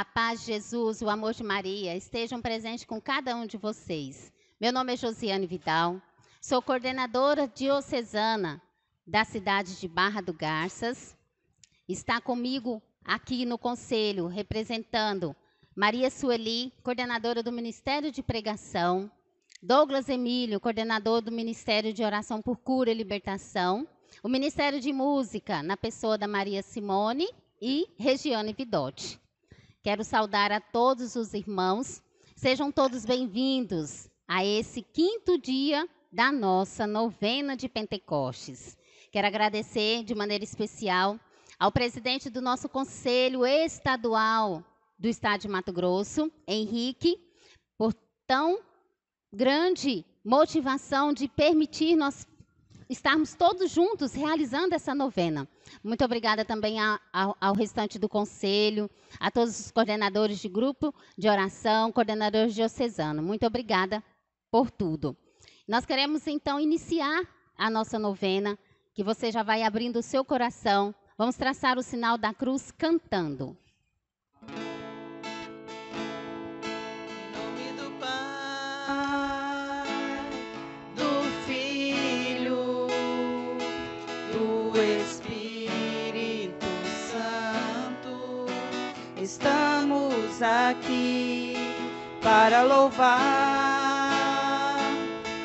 A paz de Jesus, o amor de Maria estejam presentes com cada um de vocês. Meu nome é Josiane Vidal, sou coordenadora diocesana da cidade de Barra do Garças. Está comigo aqui no conselho, representando Maria Sueli, coordenadora do Ministério de Pregação, Douglas Emílio, coordenador do Ministério de Oração por Cura e Libertação, o Ministério de Música, na pessoa da Maria Simone e Regiane Vidotti. Quero saudar a todos os irmãos, sejam todos bem-vindos a esse quinto dia da nossa novena de Pentecostes. Quero agradecer de maneira especial ao presidente do nosso Conselho Estadual do Estado de Mato Grosso, Henrique, por tão grande motivação de permitir nós estarmos todos juntos realizando essa novena. Muito obrigada também a, a, ao restante do conselho, a todos os coordenadores de grupo de oração, coordenadores diocesanos. Muito obrigada por tudo. Nós queremos então iniciar a nossa novena, que você já vai abrindo o seu coração Vamos traçar o sinal da cruz cantando. Aqui para louvar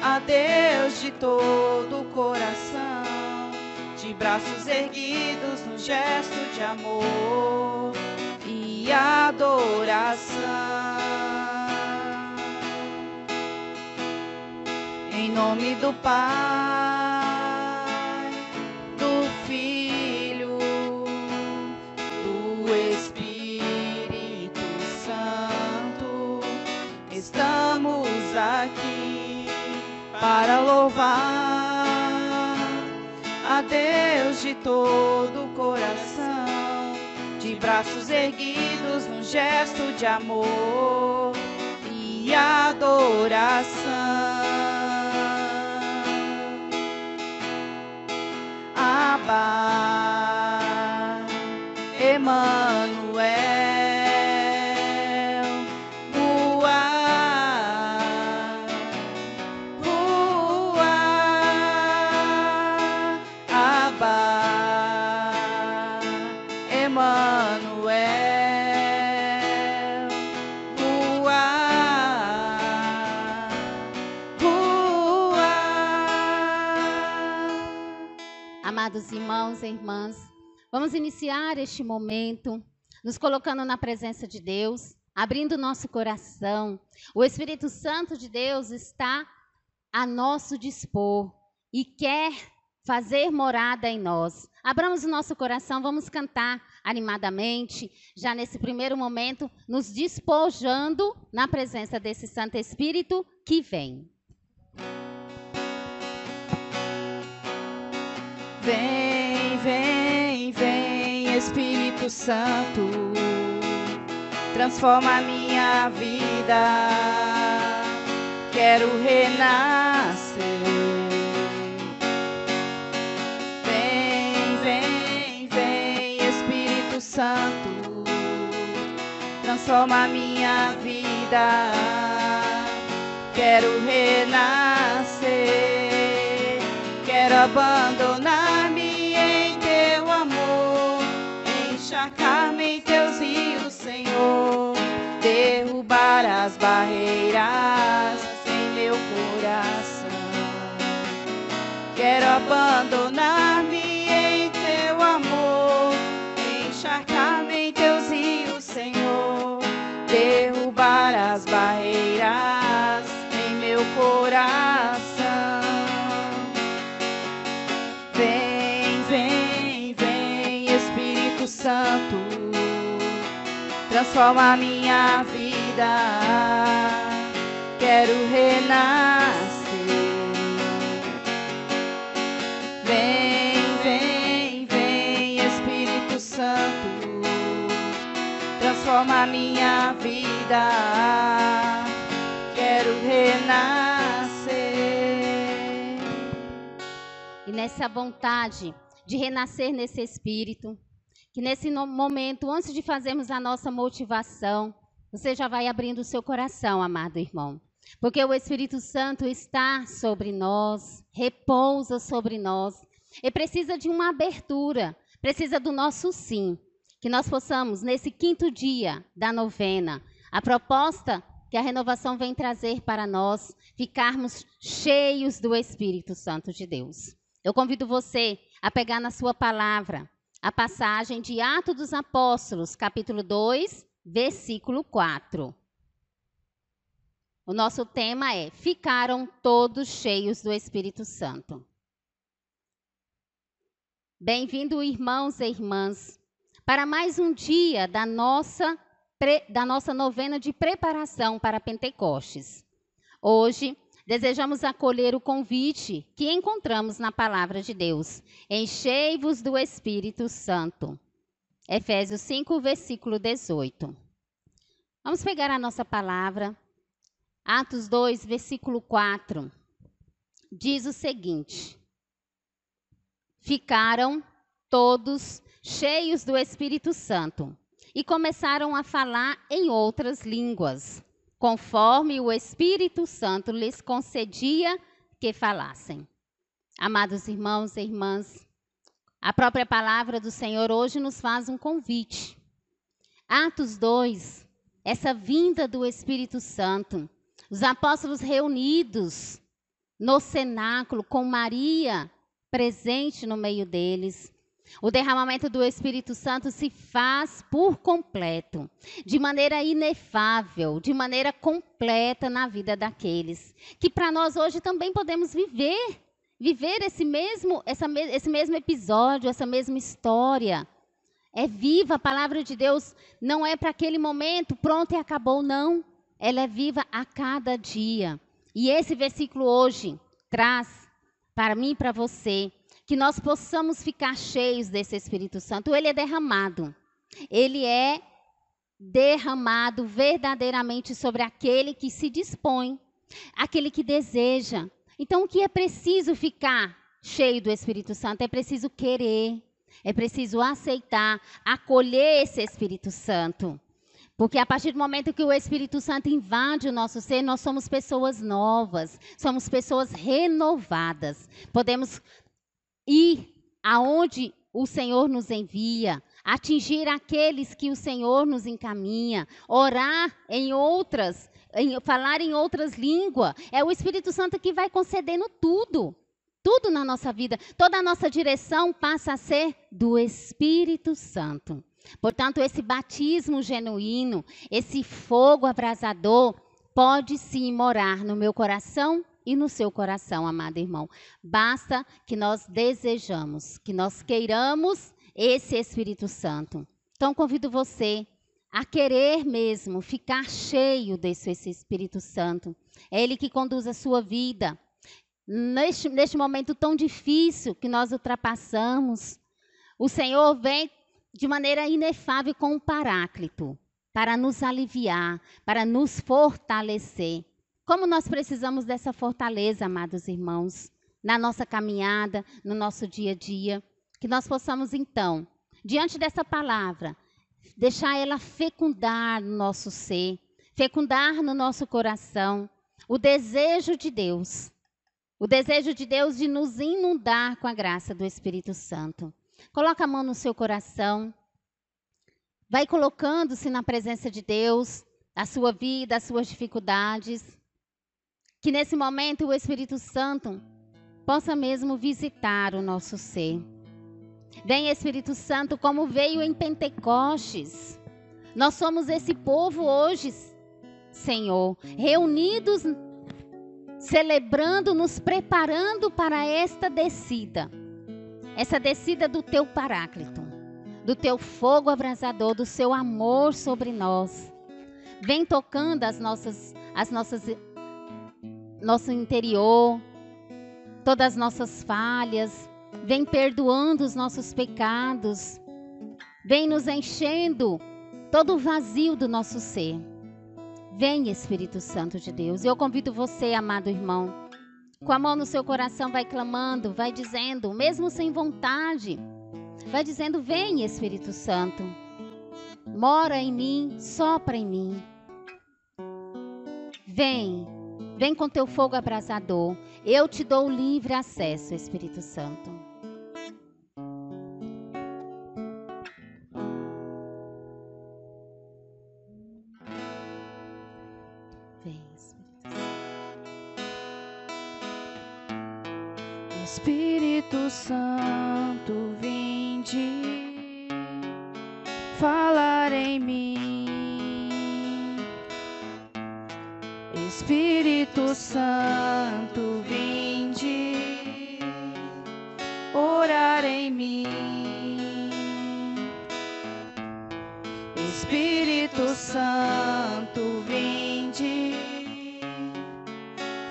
a Deus de todo o coração de braços erguidos no gesto de amor e adoração. Em nome do Pai, louvar a Deus de todo o coração, de braços erguidos num gesto de amor e adoração. Amados irmãos e irmãs, vamos iniciar este momento nos colocando na presença de Deus, abrindo nosso coração. O Espírito Santo de Deus está a nosso dispor e quer fazer morada em nós. Abramos o nosso coração, vamos cantar animadamente, já nesse primeiro momento, nos despojando na presença desse Santo Espírito que vem. Vem, vem, vem, Espírito Santo, transforma minha vida. Quero renascer. Vem, vem, vem, Espírito Santo, transforma minha vida. Quero renascer quero abandonar-me Senhor, derrubar as barreiras em meu coração. Quero abandonar-me em teu amor, encharcar-me em teus rios, Senhor, derrubar as barreiras em meu coração. Santo, transforma a minha vida. Quero renascer. Vem, vem, vem, Espírito Santo, transforma a minha vida. Quero renascer. E nessa vontade de renascer nesse Espírito, que nesse momento, antes de fazermos a nossa motivação, você já vai abrindo o seu coração, amado irmão. Porque o Espírito Santo está sobre nós, repousa sobre nós, e precisa de uma abertura, precisa do nosso sim. Que nós possamos, nesse quinto dia da novena, a proposta que a renovação vem trazer para nós, ficarmos cheios do Espírito Santo de Deus. Eu convido você a pegar na sua palavra a passagem de Atos dos Apóstolos, capítulo 2, versículo 4. O nosso tema é: Ficaram todos cheios do Espírito Santo. Bem-vindo, irmãos e irmãs, para mais um dia da nossa, da nossa novena de preparação para Pentecostes. Hoje, Desejamos acolher o convite que encontramos na palavra de Deus. Enchei-vos do Espírito Santo. Efésios 5, versículo 18. Vamos pegar a nossa palavra. Atos 2, versículo 4. Diz o seguinte: Ficaram todos cheios do Espírito Santo e começaram a falar em outras línguas conforme o Espírito Santo lhes concedia que falassem. Amados irmãos e irmãs, a própria palavra do Senhor hoje nos faz um convite. Atos 2, essa vinda do Espírito Santo, os apóstolos reunidos no cenáculo com Maria presente no meio deles, o derramamento do Espírito Santo se faz por completo, de maneira inefável, de maneira completa na vida daqueles que para nós hoje também podemos viver, viver esse mesmo, essa, esse mesmo episódio, essa mesma história. É viva, a palavra de Deus não é para aquele momento, pronto e acabou, não. Ela é viva a cada dia. E esse versículo hoje traz para mim e para você que nós possamos ficar cheios desse Espírito Santo. Ele é derramado. Ele é derramado verdadeiramente sobre aquele que se dispõe, aquele que deseja. Então, o que é preciso ficar cheio do Espírito Santo? É preciso querer, é preciso aceitar, acolher esse Espírito Santo. Porque a partir do momento que o Espírito Santo invade o nosso ser, nós somos pessoas novas, somos pessoas renovadas. Podemos ir aonde o Senhor nos envia, atingir aqueles que o Senhor nos encaminha, orar em outras, em, falar em outras línguas. É o Espírito Santo que vai concedendo tudo. Tudo na nossa vida, toda a nossa direção passa a ser do Espírito Santo. Portanto, esse batismo genuíno, esse fogo abrasador, pode sim morar no meu coração e no seu coração, amado irmão. Basta que nós desejamos, que nós queiramos esse Espírito Santo. Então, convido você a querer mesmo ficar cheio desse Espírito Santo. É Ele que conduz a sua vida. Neste, neste momento tão difícil que nós ultrapassamos, o Senhor vem de maneira inefável com um paráclito para nos aliviar, para nos fortalecer. Como nós precisamos dessa fortaleza, amados irmãos, na nossa caminhada, no nosso dia a dia, que nós possamos então, diante dessa palavra, deixar ela fecundar no nosso ser, fecundar no nosso coração o desejo de Deus, o desejo de Deus de nos inundar com a graça do Espírito Santo. Coloca a mão no seu coração, vai colocando-se na presença de Deus, a sua vida, as suas dificuldades. Que nesse momento o Espírito Santo possa mesmo visitar o nosso ser. Vem Espírito Santo como veio em Pentecostes. Nós somos esse povo hoje, Senhor, reunidos, celebrando, nos preparando para esta descida. Essa descida do teu paráclito, do teu fogo abrasador, do seu amor sobre nós. Vem tocando as nossas, as nossas nosso interior, todas as nossas falhas, vem perdoando os nossos pecados, vem nos enchendo todo o vazio do nosso ser. Vem, Espírito Santo de Deus. Eu convido você, amado irmão, com a mão no seu coração, vai clamando, vai dizendo, mesmo sem vontade, Vai dizendo: Vem, Espírito Santo. Mora em mim, sopra em mim. Vem, vem com teu fogo abrasador. Eu te dou livre acesso, Espírito Santo. Vem, Espírito Santo, vinde falar em mim.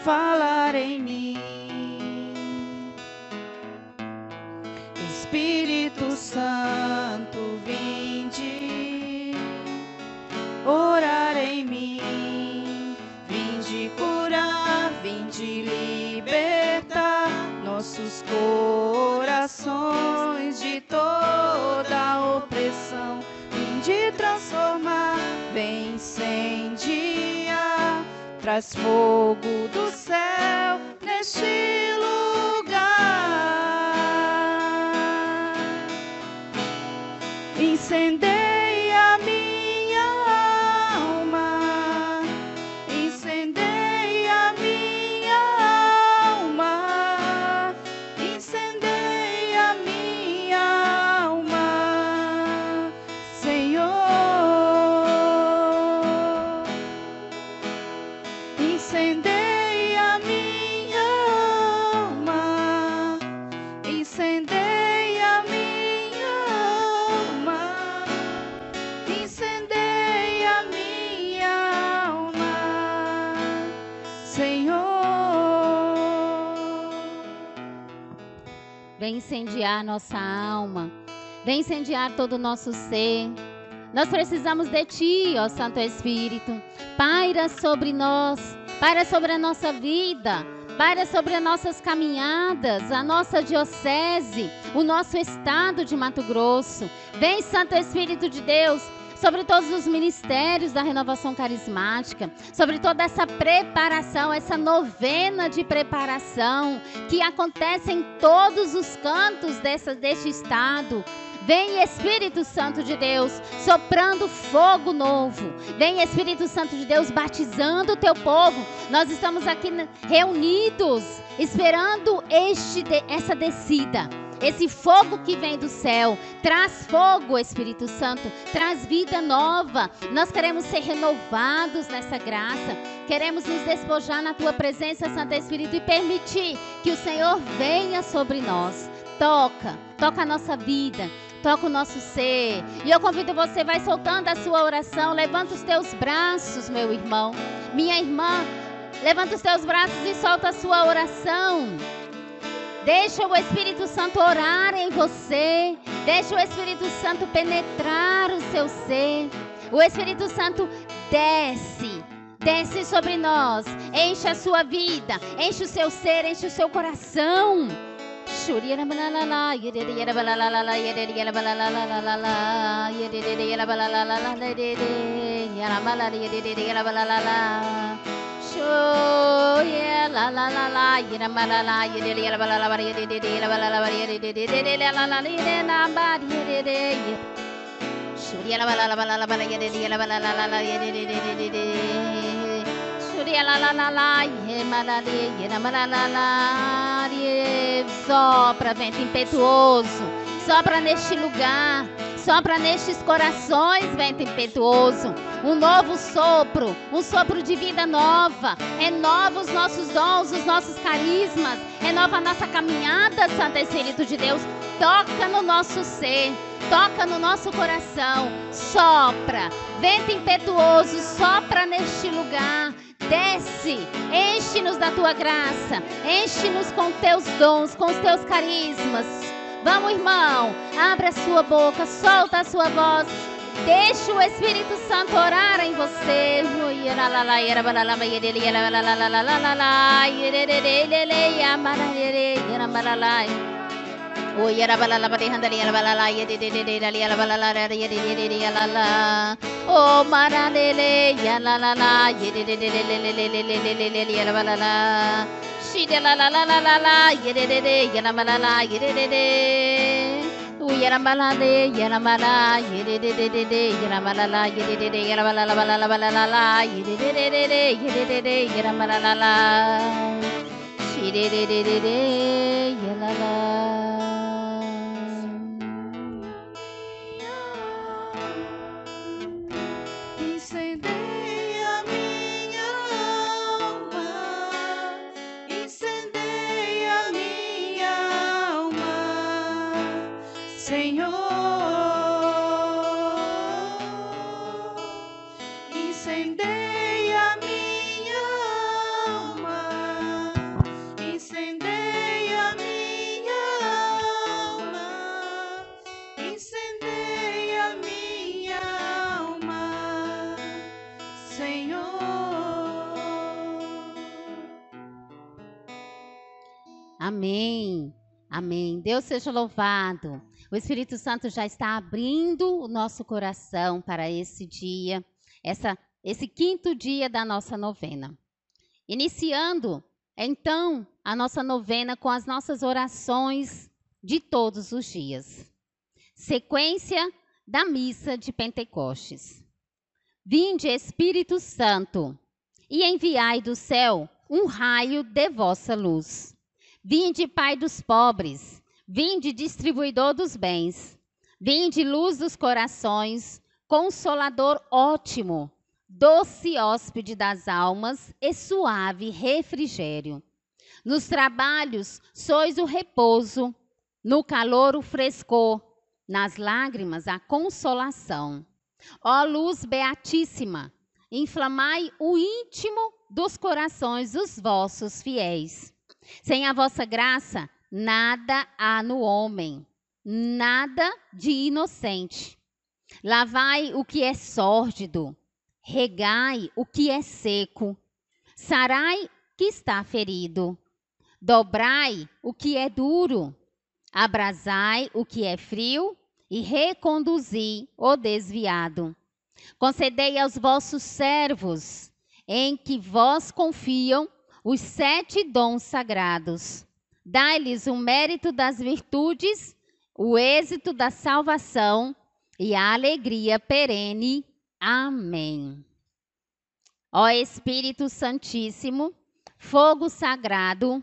Falar em mim. Espírito Santo, vinde orar em mim, vinde curar, vinde libertar nossos corações de toda opressão, vinde transformar, vem incendiar, traz fogo do Vem incendiar nossa alma. Vem incendiar todo o nosso ser. Nós precisamos de Ti, ó Santo Espírito. Paira sobre nós, paira sobre a nossa vida, paira sobre as nossas caminhadas, a nossa diocese, o nosso estado de Mato Grosso. Vem, Santo Espírito de Deus, sobre todos os ministérios da renovação carismática, sobre toda essa preparação, essa novena de preparação que acontece em todos os cantos dessa, deste estado. Vem Espírito Santo de Deus, soprando fogo novo. Vem Espírito Santo de Deus, batizando o teu povo. Nós estamos aqui reunidos, esperando este, essa descida. Esse fogo que vem do céu traz fogo, Espírito Santo, traz vida nova. Nós queremos ser renovados nessa graça. Queremos nos despojar na tua presença, Santo Espírito, e permitir que o Senhor venha sobre nós. Toca, toca a nossa vida, toca o nosso ser. E eu convido você, vai soltando a sua oração, levanta os teus braços, meu irmão, minha irmã, levanta os teus braços e solta a sua oração. Deixa o Espírito Santo orar em você. Deixa o Espírito Santo penetrar o seu ser. O Espírito Santo desce. Desce sobre nós. Enche a sua vida. Enche o seu ser. Enche o seu coração. Shuriarabalalala, yedidiyarabalalala, yedidiyarabalalala, yedidiyarabalalala, yedidi- yarabalala, yedidiyarabalalala. Sho, yeah, la la la la, yera ma la la, yera ba la la ba, la ba, yera yera yera la la ba, la la ba la la ba, la la la la, la la la, yera ma la la, yera ma la la la. Sopra, vento impetuoso, sopra neste lugar. Sopra nestes corações, vento impetuoso. Um novo sopro, um sopro de vida nova. Renova os nossos dons, os nossos carismas. Renova a nossa caminhada, Santo Espírito de Deus. Toca no nosso ser, toca no nosso coração. Sopra, vento impetuoso, sopra neste lugar. Desce, enche-nos da tua graça, enche-nos com teus dons, com os teus carismas. Vamos, irmão. Abra sua boca, solta a sua voz. Deixa o Espírito Santo orar em você. Oh, maralele, la la la, shi de la la la la la la yede de de yede de de yede de de de de yede de de la la la la yede de de de de yede de de la de de de de de Deus seja louvado. O Espírito Santo já está abrindo o nosso coração para esse dia, essa, esse quinto dia da nossa novena. Iniciando, então, a nossa novena com as nossas orações de todos os dias. Sequência da missa de Pentecostes. Vinde, Espírito Santo, e enviai do céu um raio de vossa luz. Vinde, Pai dos pobres, vinde, distribuidor dos bens, vinde, luz dos corações, consolador ótimo, doce hóspede das almas e suave refrigério. Nos trabalhos sois o repouso, no calor o frescor, nas lágrimas a consolação. Ó luz beatíssima, inflamai o íntimo dos corações dos vossos fiéis. Sem a vossa graça, nada há no homem, nada de inocente. Lavai o que é sórdido, regai o que é seco, sarai que está ferido, dobrai o que é duro, abrasai o que é frio e reconduzi o desviado. Concedei aos vossos servos, em que vós confiam, os sete dons sagrados. Dai-lhes o mérito das virtudes, o êxito da salvação e a alegria perene. Amém. Ó Espírito Santíssimo, fogo sagrado,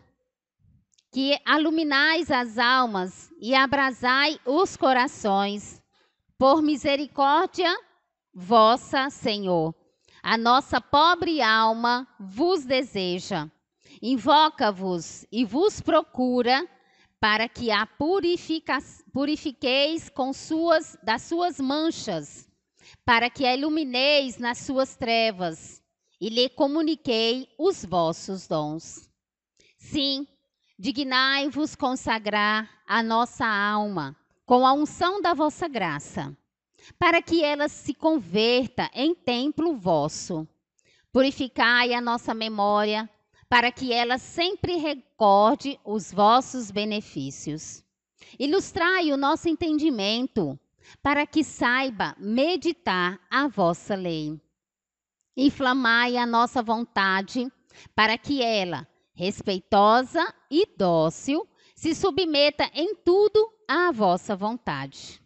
que iluminais as almas e abrasai os corações, por misericórdia vossa, Senhor. A nossa pobre alma vos deseja, invoca-vos e vos procura, para que a purifica, purifiqueis com suas, das suas manchas, para que a ilumineis nas suas trevas e lhe comuniquei os vossos dons. Sim, dignai-vos consagrar a nossa alma com a unção da vossa graça, para que ela se converta em templo vosso. Purificai a nossa memória, para que ela sempre recorde os vossos benefícios. Ilustrai o nosso entendimento, para que saiba meditar a vossa lei. Inflamai a nossa vontade, para que ela, respeitosa e dócil, se submeta em tudo à vossa vontade.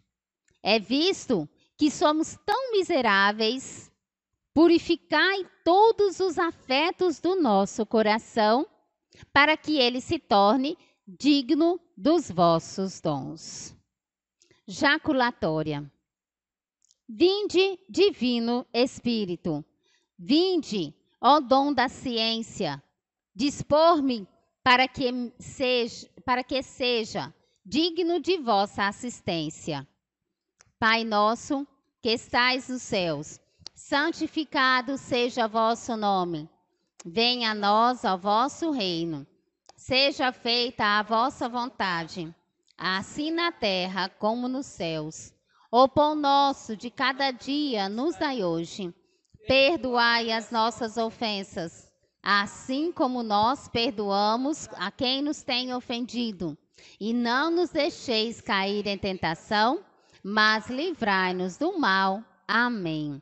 É visto que somos tão miseráveis, purificai todos os afetos do nosso coração, para que ele se torne digno dos vossos dons. Jaculatória. Vinde, divino Espírito, vinde, ó dom da ciência, dispor-me para que seja, para que seja digno de vossa assistência. Pai nosso, que estais nos céus, santificado seja vosso nome. Venha a nós o vosso reino. Seja feita a vossa vontade, assim na terra como nos céus. O pão nosso de cada dia nos dai hoje. Perdoai as nossas ofensas, assim como nós perdoamos a quem nos tem ofendido. E não nos deixeis cair em tentação, mas livrai-nos do mal. Amém.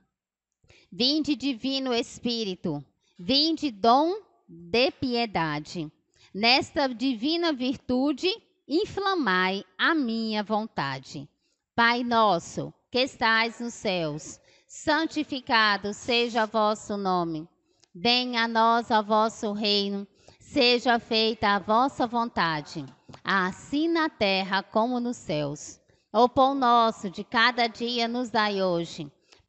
Vinde, Divino Espírito, vinde, dom de piedade. Nesta divina virtude, inflamai a minha vontade. Pai nosso, que estais nos céus, santificado seja vosso nome. Venha a nós o vosso reino Seja feita a vossa vontade, assim na terra como nos céus. O pão nosso de cada dia nos dai hoje.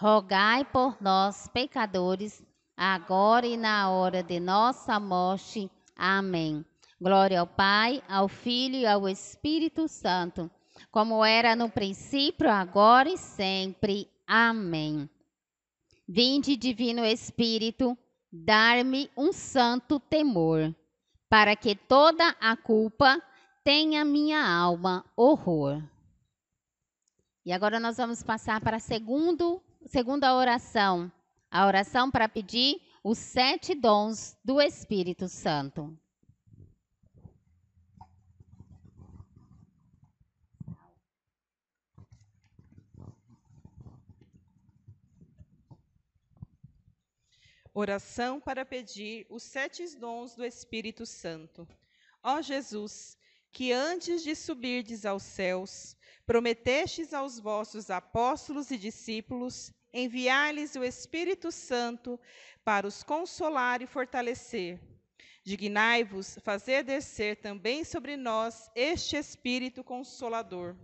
rogai por nós, pecadores, agora e na hora de nossa morte. Amém. Glória ao Pai, ao Filho e ao Espírito Santo, como era no princípio, agora e sempre. Amém. Vinde, Divino Espírito, dar-me um santo temor para que toda a culpa tenha minha alma horror. E agora nós vamos passar para a segundo, segunda oração, a oração para pedir os sete dons do Espírito Santo. Oração para pedir os sete dons do Espírito Santo. Ó Jesus, que antes de subirdes aos céus, prometestes aos vossos apóstolos e discípulos enviar-lhes o Espírito Santo para os consolar e fortalecer. Dignai-vos fazer descer também sobre nós este Espírito Consolador.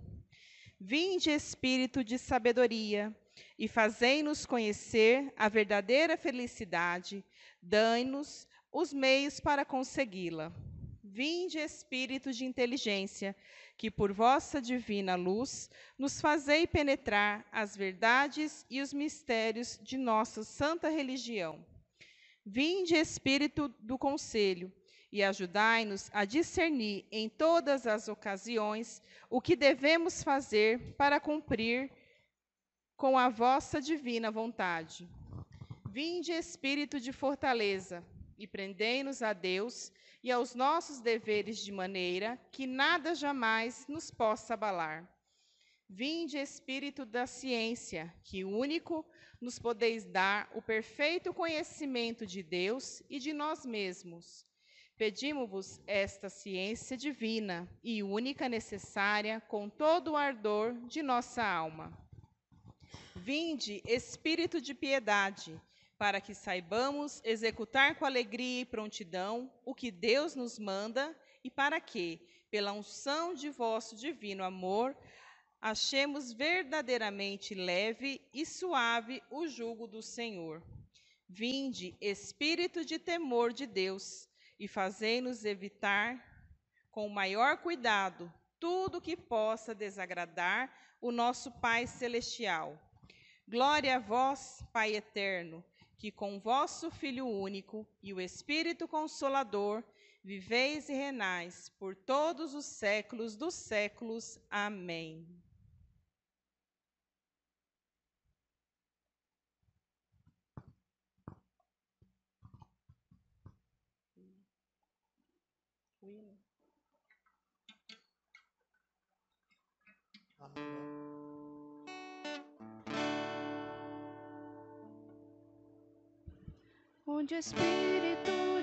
Vinde, Espírito de sabedoria, e fazei-nos conhecer a verdadeira felicidade, dai-nos os meios para consegui-la. Vinde, Espírito de inteligência, que por vossa divina luz nos fazei penetrar as verdades e os mistérios de nossa santa religião. Vinde, Espírito do conselho, e ajudai-nos a discernir em todas as ocasiões o que devemos fazer para cumprir com a vossa divina vontade. Vinde, Espírito de fortaleza, e prendei-nos a Deus e aos nossos deveres de maneira que nada jamais nos possa abalar. Vinde, Espírito da ciência, que único nos podeis dar o perfeito conhecimento de Deus e de nós mesmos. Pedimos-vos esta ciência divina e única necessária com todo o ardor de nossa alma Vinde, Espírito de piedade, para que saibamos executar com alegria e prontidão o que Deus nos manda e para que, pela unção de vosso divino amor, achemos verdadeiramente leve e suave o jugo do Senhor. Vinde, Espírito de temor de Deus, e fazei-nos evitar com maior cuidado tudo que possa desagradar o nosso Pai celestial Glória a vós, Pai eterno, que com vosso Filho único e o Espírito Consolador viveis e renais por todos os séculos dos séculos. Amém. Amém. Onde o Espírito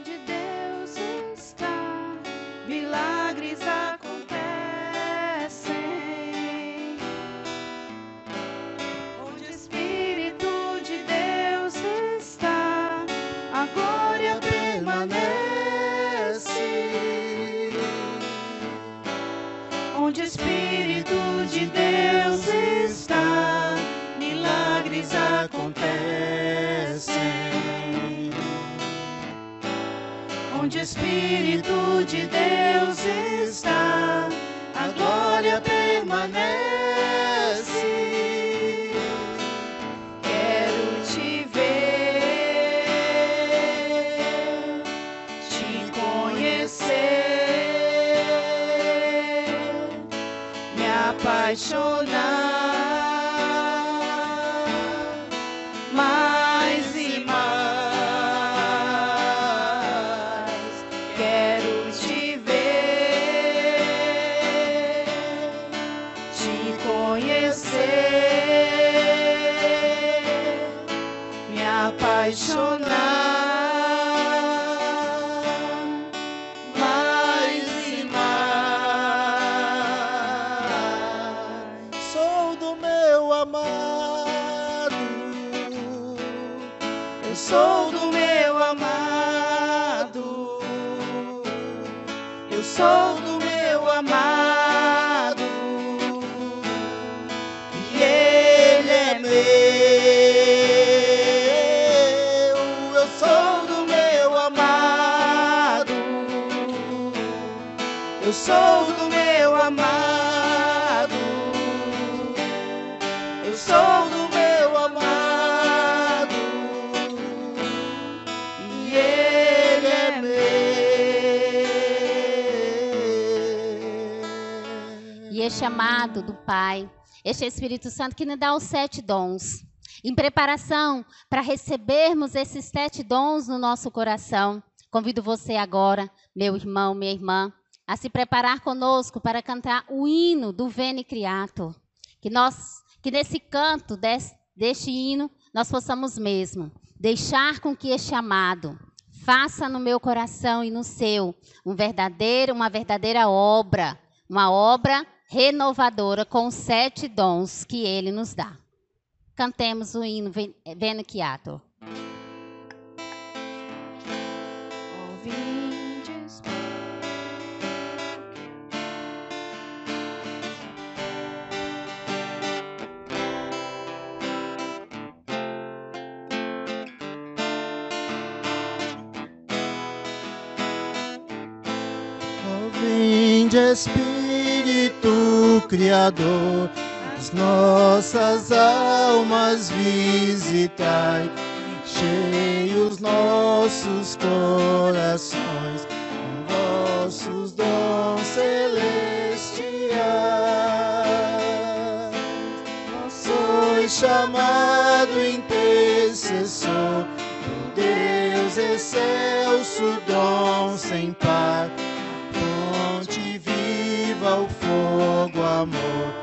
meu. E este amado do Pai, este Espírito Santo que nos dá os sete dons. Em preparação para recebermos esses sete dons no nosso coração, convido você agora, meu irmão, minha irmã, a se preparar conosco para cantar o hino do Veni Criato. Que nós, que nesse canto des, deste hino, nós possamos mesmo deixar com que este amado faça no meu coração e no seu um verdadeiro, uma verdadeira obra, uma obra renovadora com os sete dons que ele nos dá. Cantemos o hino Ven- Veni Quiato. Ó, vindes, Ó, Vinde Espírito Criador, as nossas almas visitai, cheios nossos corações com vossos dons celestiais. Sois chamado intercessor, o Deus excelso, dom sem amor,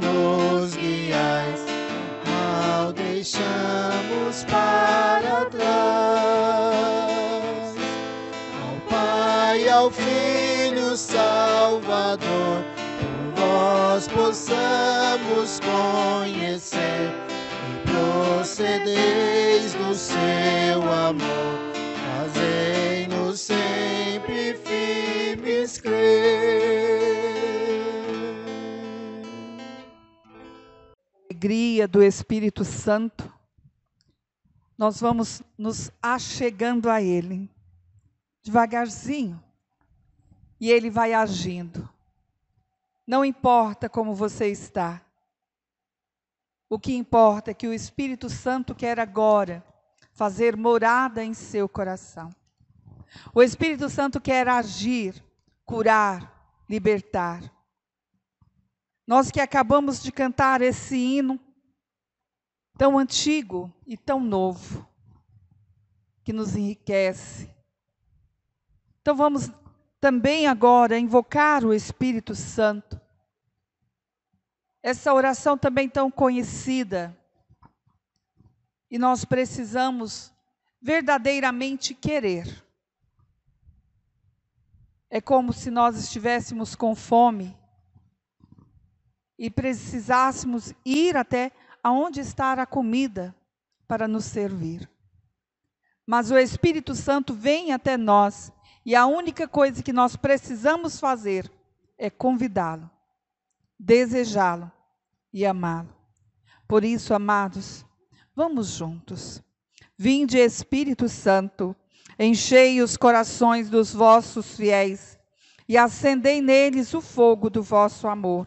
nos guiais, mal deixamos para trás. Ao Pai, ao Filho Salvador, por vós possamos conhecer e procedeis do seu amor. Fazei-nos sempre alegria do Espírito Santo, nós vamos nos achegando a Ele, devagarzinho, e Ele vai agindo. Não importa como você está. O que importa é que o Espírito Santo quer agora fazer morada em seu coração. O Espírito Santo quer agir, curar, libertar. Nós que acabamos de cantar esse hino tão antigo e tão novo, que nos enriquece. Então vamos também agora invocar o Espírito Santo. Essa oração também tão conhecida. E nós precisamos verdadeiramente querer. É como se nós estivéssemos com fome e precisássemos ir até aonde está a comida para nos servir. Mas o Espírito Santo vem até nós e a única coisa que nós precisamos fazer é convidá-lo, desejá-lo e amá-lo. Por isso, amados, vamos juntos. Vinde, Espírito Santo, enchei os corações dos vossos fiéis e acendei neles o fogo do vosso amor.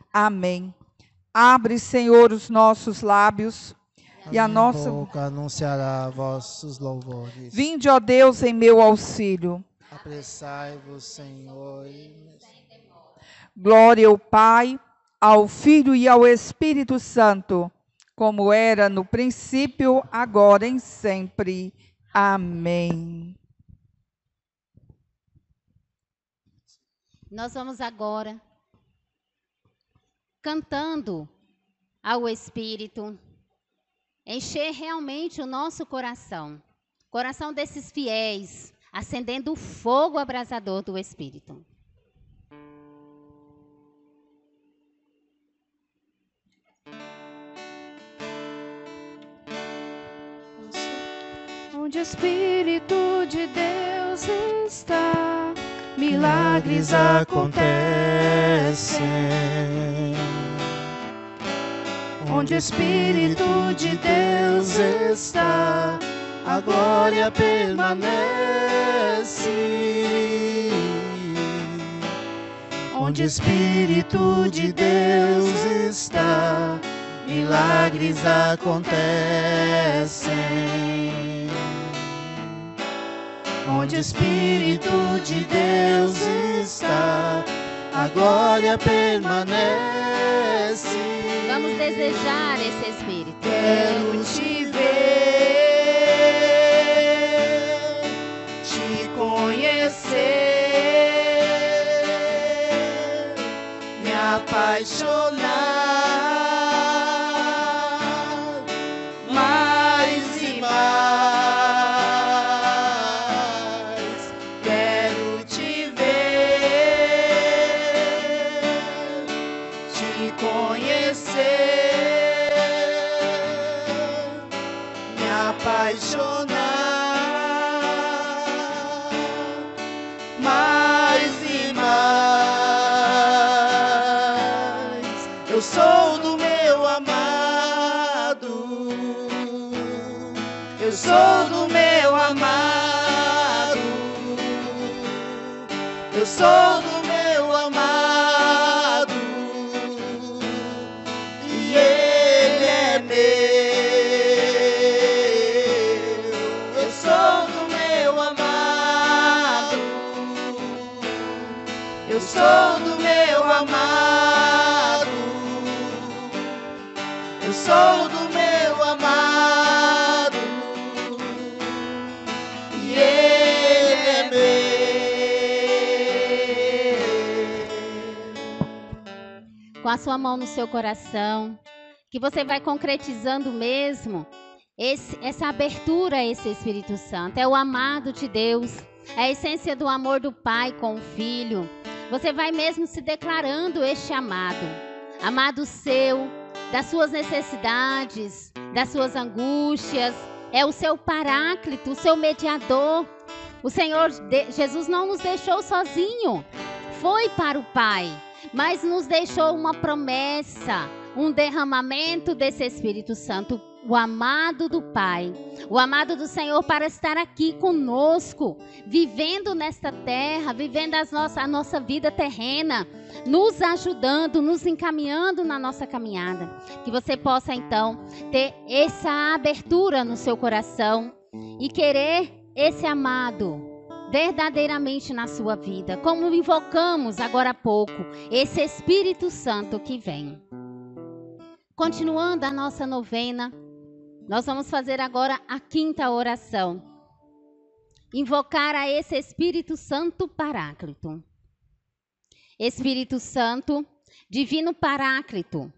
Amém. Abre, Senhor, os nossos lábios e a nossa boca anunciará vossos louvores. Vinde, ó Deus, em meu auxílio. Apressai-vos, Senhor. Glória ao Pai, ao Filho e ao Espírito Santo, como era no princípio, agora e sempre. Amém. Nós vamos agora cantando ao Espírito, encher realmente o nosso coração, coração desses fiéis, acendendo o fogo abrasador do Espírito. Onde o Espírito de Deus está, milagres acontecem. Onde o Espírito de Deus está, a glória permanece. Onde o Espírito de Deus está, milagres acontecem. Onde o Espírito de Deus está, a glória permanece. Vamos desejar esse Espírito. quero te ver, te conhecer, me apaixonar sua mão no seu coração, que você vai concretizando mesmo esse- essa abertura a esse Espírito Santo. É o amado de Deus, é a essência do amor do Pai com o Filho. Você vai mesmo se declarando este amado, amado seu, das suas necessidades, das suas angústias, é o seu paráclito, o seu mediador. O Senhor Jesus não nos deixou sozinho, foi para o Pai, mas nos deixou uma promessa, um derramamento desse Espírito Santo o amado do Pai, o amado do Senhor para estar aqui conosco, vivendo nesta terra, vivendo as nossa, a nossa vida terrena, nos ajudando, nos encaminhando na nossa caminhada. Que você possa então ter essa abertura no seu coração e querer esse amado verdadeiramente na sua vida, como invocamos agora há pouco, esse Espírito Santo que vem. Continuando a nossa novena, nós vamos fazer agora a quinta oração. Invocar a esse Espírito Santo Paráclito. Espírito Santo, Divino Paráclito,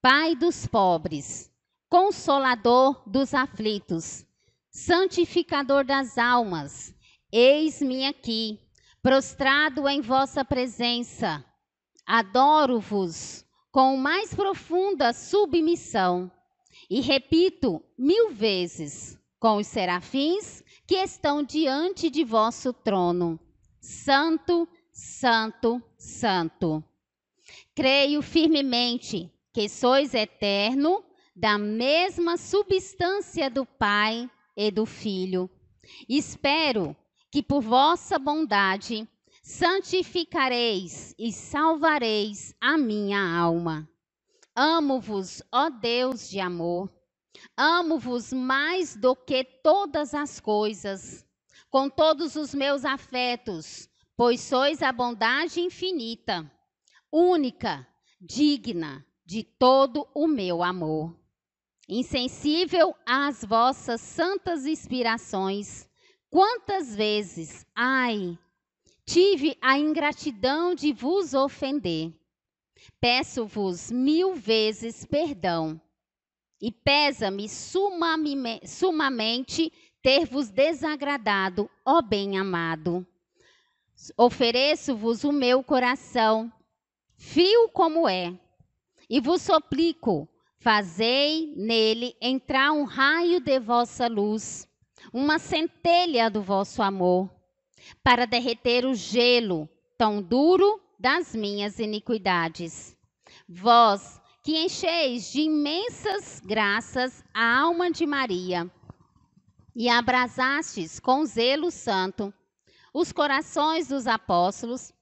Pai dos pobres, Consolador dos aflitos, Santificador das almas, eis-me aqui, prostrado em vossa presença. Adoro-vos com mais profunda submissão e repito mil vezes com os serafins que estão diante de vosso trono: Santo, Santo, Santo. Creio firmemente que sois eterno, da mesma substância do Pai e do Filho. Espero que por vossa bondade santificareis e salvareis a minha alma. Amo-vos, ó Deus de amor. Amo-vos mais do que todas as coisas, com todos os meus afetos, pois sois a bondade infinita, única, digna de todo o meu amor. Insensível às vossas santas inspirações, quantas vezes, ai, tive a ingratidão de vos ofender? Peço-vos mil vezes perdão. E pesa-me sumamente ter-vos desagradado, ó bem-amado. Ofereço-vos o meu coração, fio como é, e vos suplico, fazei nele entrar um raio de vossa luz, uma centelha do vosso amor, para derreter o gelo tão duro das minhas iniquidades. Vós que encheis de imensas graças a alma de Maria e abrasastes com zelo santo os corações dos apóstolos,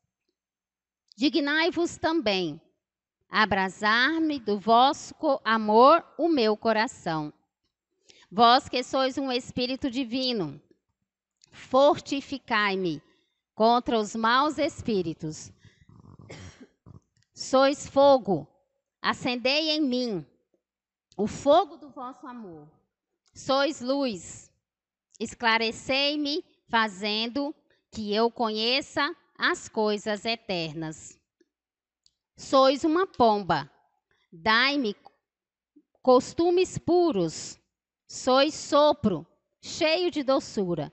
dignai-vos também abrasar-me do vosso amor o meu coração. Vós que sois um Espírito divino, fortificai-me contra os maus espíritos Sois fogo, acendei em mim o fogo do vosso amor. Sois luz, esclarecei-me, fazendo que eu conheça as coisas eternas. Sois uma pomba, dai-me costumes puros. Sois sopro, cheio de doçura.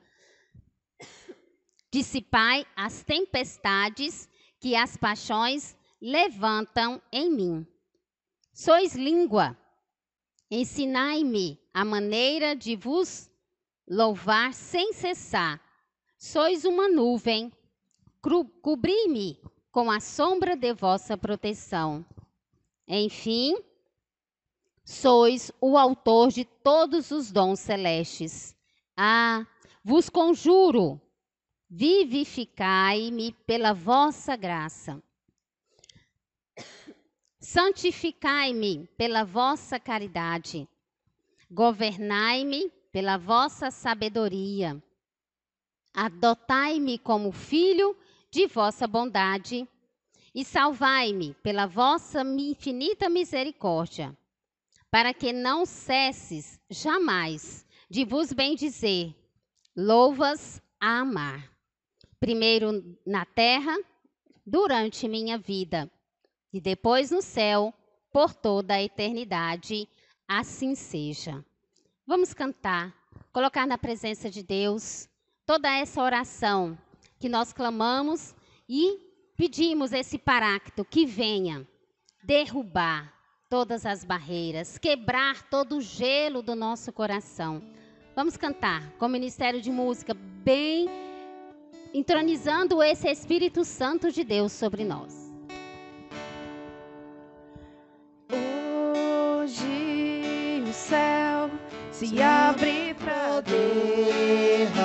Dissipai as tempestades que as paixões levantam em mim. Sois língua, ensinai-me a maneira de vos louvar sem cessar. Sois uma nuvem, cobri-me com a sombra de vossa proteção. Enfim, sois o autor de todos os dons celestes. Ah, vos conjuro, vivificai-me pela vossa graça. Santificai-me pela vossa caridade, governai-me pela vossa sabedoria, adotai-me como filho de vossa bondade e salvai-me pela vossa infinita misericórdia, para que não cesses jamais de vos bendizer, louvas a amar, primeiro na terra, durante minha vida e depois no céu, por toda a eternidade. Assim seja. Vamos cantar, colocar na presença de Deus toda essa oração que nós clamamos e pedimos esse parácto que venha derrubar todas as barreiras, quebrar todo o gelo do nosso coração. Vamos cantar com o Ministério de Música, bem entronizando esse Espírito Santo de Deus sobre nós. Hoje o céu se abre para derramar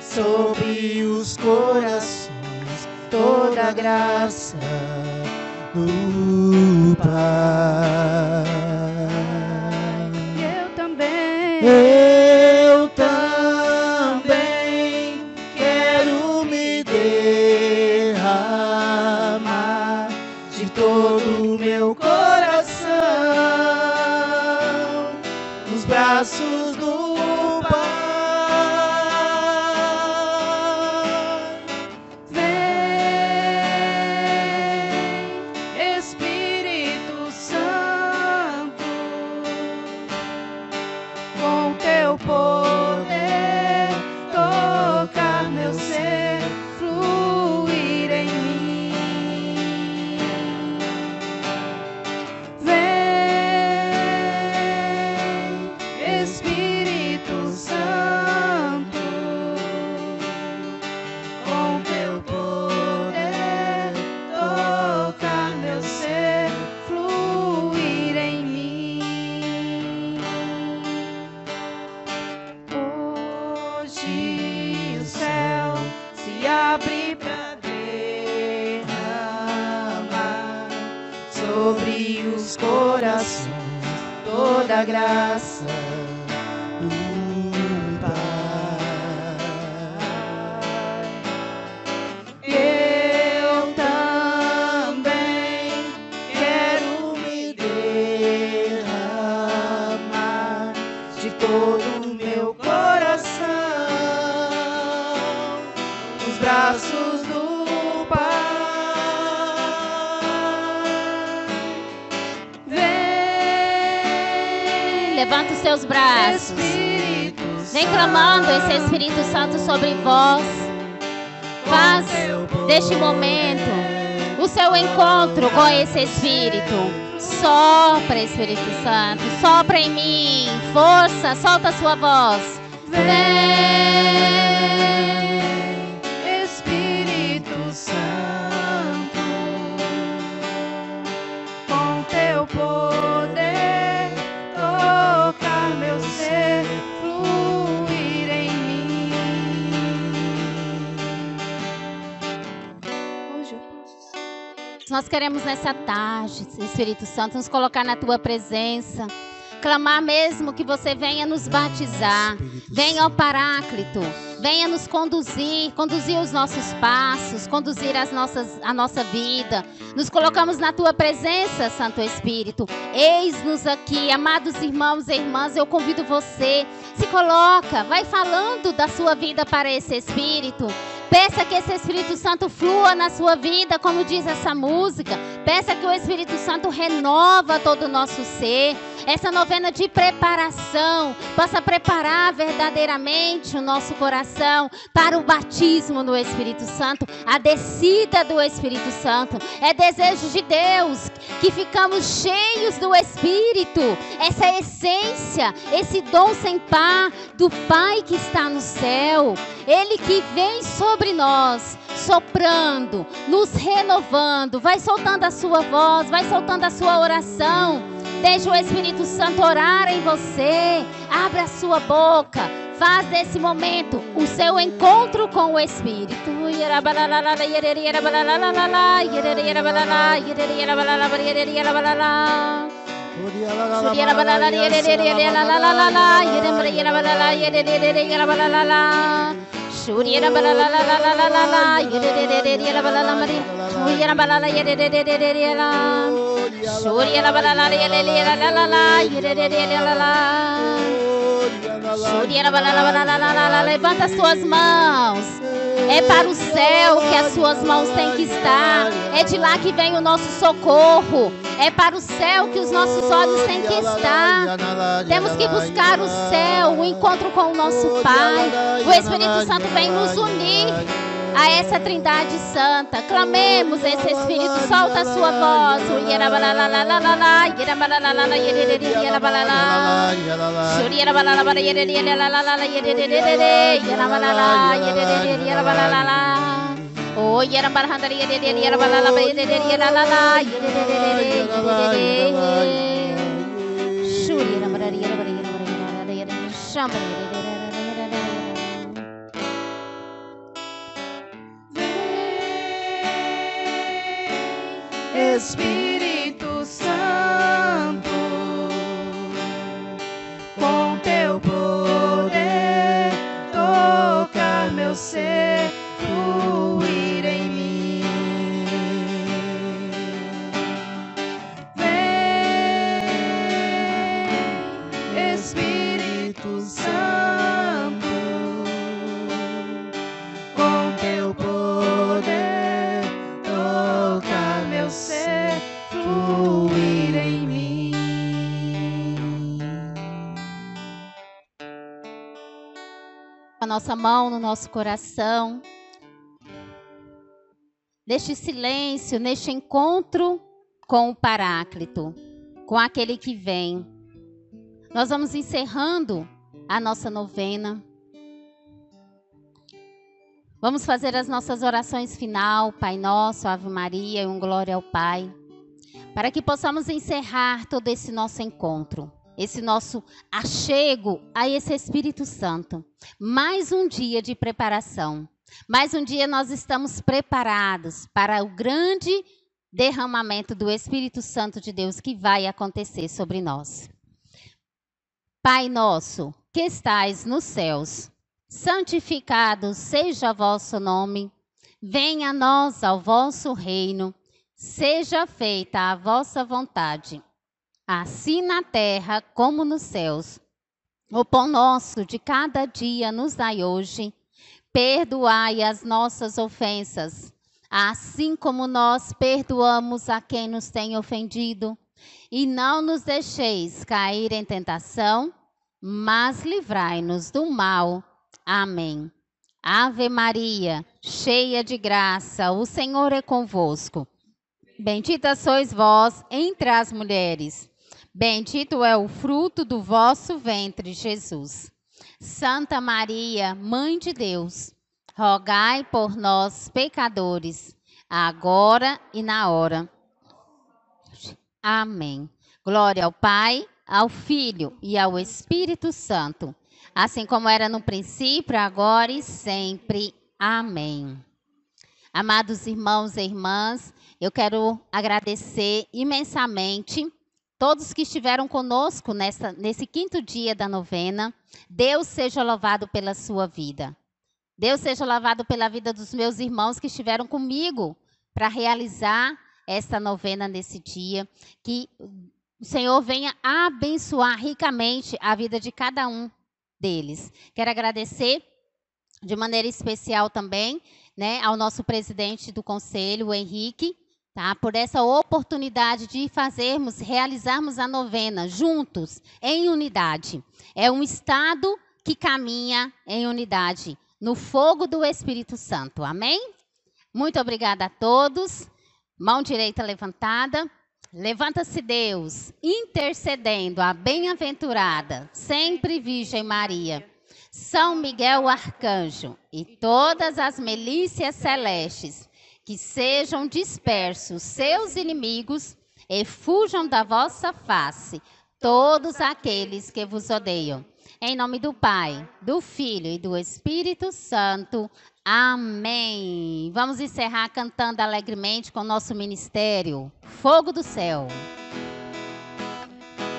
sobre os corações toda graça do Os seus braços. Vem clamando esse Espírito Santo sobre vós. Faz deste momento o seu encontro com esse Espírito. Sopra, Espírito Santo, sopra em mim. Força, solta a sua voz. Vem. Queremos nessa tarde, Espírito Santo, nos colocar na tua presença. Clamar mesmo que você venha nos batizar. Venha ao Paráclito. Venha nos conduzir, conduzir os nossos passos, conduzir as nossas, a nossa vida. Nos colocamos na tua presença, Santo Espírito. Eis-nos aqui, amados irmãos e irmãs. Eu convido você, se coloca, vai falando da sua vida para esse Espírito. Peça que esse Espírito Santo flua na sua vida, como diz essa música. Peça que o Espírito Santo renova todo o nosso ser. Essa novena de preparação possa preparar verdadeiramente o nosso coração para o batismo no Espírito Santo, a descida do Espírito Santo. É desejo de Deus que ficamos cheios do Espírito, essa essência, esse dom sem par do Pai que está no céu. Ele que vem sobre nós, soprando, nos renovando, vai soltando a sua voz, vai soltando a sua oração. Deixa o Espírito Santo orar em você. Abra a sua boca. Faz desse momento o seu encontro com o Espírito. Shuriya balala la la la la la la yedededede la balala mari Shuriya balala yedededede la Shuriya balala yedededede la la la la yedededede la la Shuriya balala balala la la la levanta as suas mãos é para o céu que as suas mãos têm que estar. É de lá que vem o nosso socorro. É para o céu que os nossos olhos têm que estar. Temos que buscar o céu, o encontro com o nosso Pai. O Espírito Santo vem nos unir. A essa Trindade Santa. Clamemos esse Espírito, solta a sua voz. O yerabalalalala, yerabalalalala, yererere, yerabalala. Shuri yerabalala, yererere, yerabalala, yererere, yerabalala, yererere, yerabalala. Oh, yerabalala, yererere, yerabalala, yererere, yeralala, yererere, yererere. Shuri yerabalala, yerabalala, yerabalala, yererere, speak. Nossa mão no nosso coração. Neste silêncio, neste encontro com o Paráclito, com aquele que vem. Nós vamos encerrando a nossa novena. Vamos fazer as nossas orações final, Pai Nosso, Ave Maria e um Glória ao Pai, para que possamos encerrar todo esse nosso encontro, esse nosso achego a esse Espírito Santo. Mais um dia de preparação. Mais um dia nós estamos preparados para o grande derramamento do Espírito Santo de Deus que vai acontecer sobre nós. Pai nosso, que estais nos céus, santificado seja vosso nome. Venha a nós ao vosso reino. Seja feita a vossa vontade, assim na terra como nos céus. O pão nosso de cada dia nos dai hoje. Perdoai as nossas ofensas, assim como nós perdoamos a quem nos tem ofendido. E não nos deixeis cair em tentação, mas livrai-nos do mal. Amém. Ave Maria, cheia de graça, o Senhor é convosco. Bendita sois vós entre as mulheres. Bendito é o fruto do vosso ventre, Jesus. Santa Maria, Mãe de Deus, rogai por nós, pecadores, agora e na hora. Amém. Glória ao Pai, ao Filho e ao Espírito Santo, assim como era no princípio, agora e sempre. Amém. Amados irmãos e irmãs, eu quero agradecer imensamente todos que estiveram conosco nessa, nesse quinto dia da novena. Deus seja louvado pela sua vida. Deus seja louvado pela vida dos meus irmãos que estiveram comigo para realizar esta novena nesse dia. Que o Senhor venha abençoar ricamente a vida de cada um deles. Quero agradecer de maneira especial também né, ao nosso presidente do conselho, o Henrique, tá, por essa oportunidade de fazermos, realizarmos a novena juntos, em unidade. É um estado que caminha em unidade, no fogo do Espírito Santo. Amém? Muito obrigada a todos. Mão direita levantada. Levanta-se Deus, intercedendo a bem-aventurada, sempre Virgem Maria, São Miguel Arcanjo e todas as milícias celestes, que sejam dispersos seus inimigos e fujam da vossa face todos aqueles que vos odeiam. Em nome do Pai, do Filho e do Espírito Santo. Amém. Vamos encerrar cantando alegremente com o nosso ministério. Fogo do céu.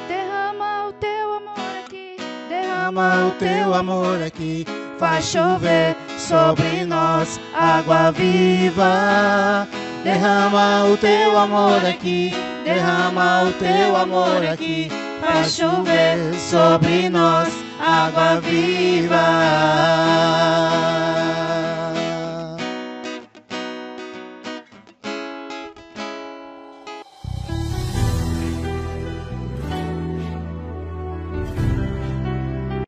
Derrama o teu amor aqui, Derrama o teu amor aqui, faz chover sobre nós água viva. Derrama o teu amor aqui, derrama o teu amor aqui, faz chover sobre nós água viva.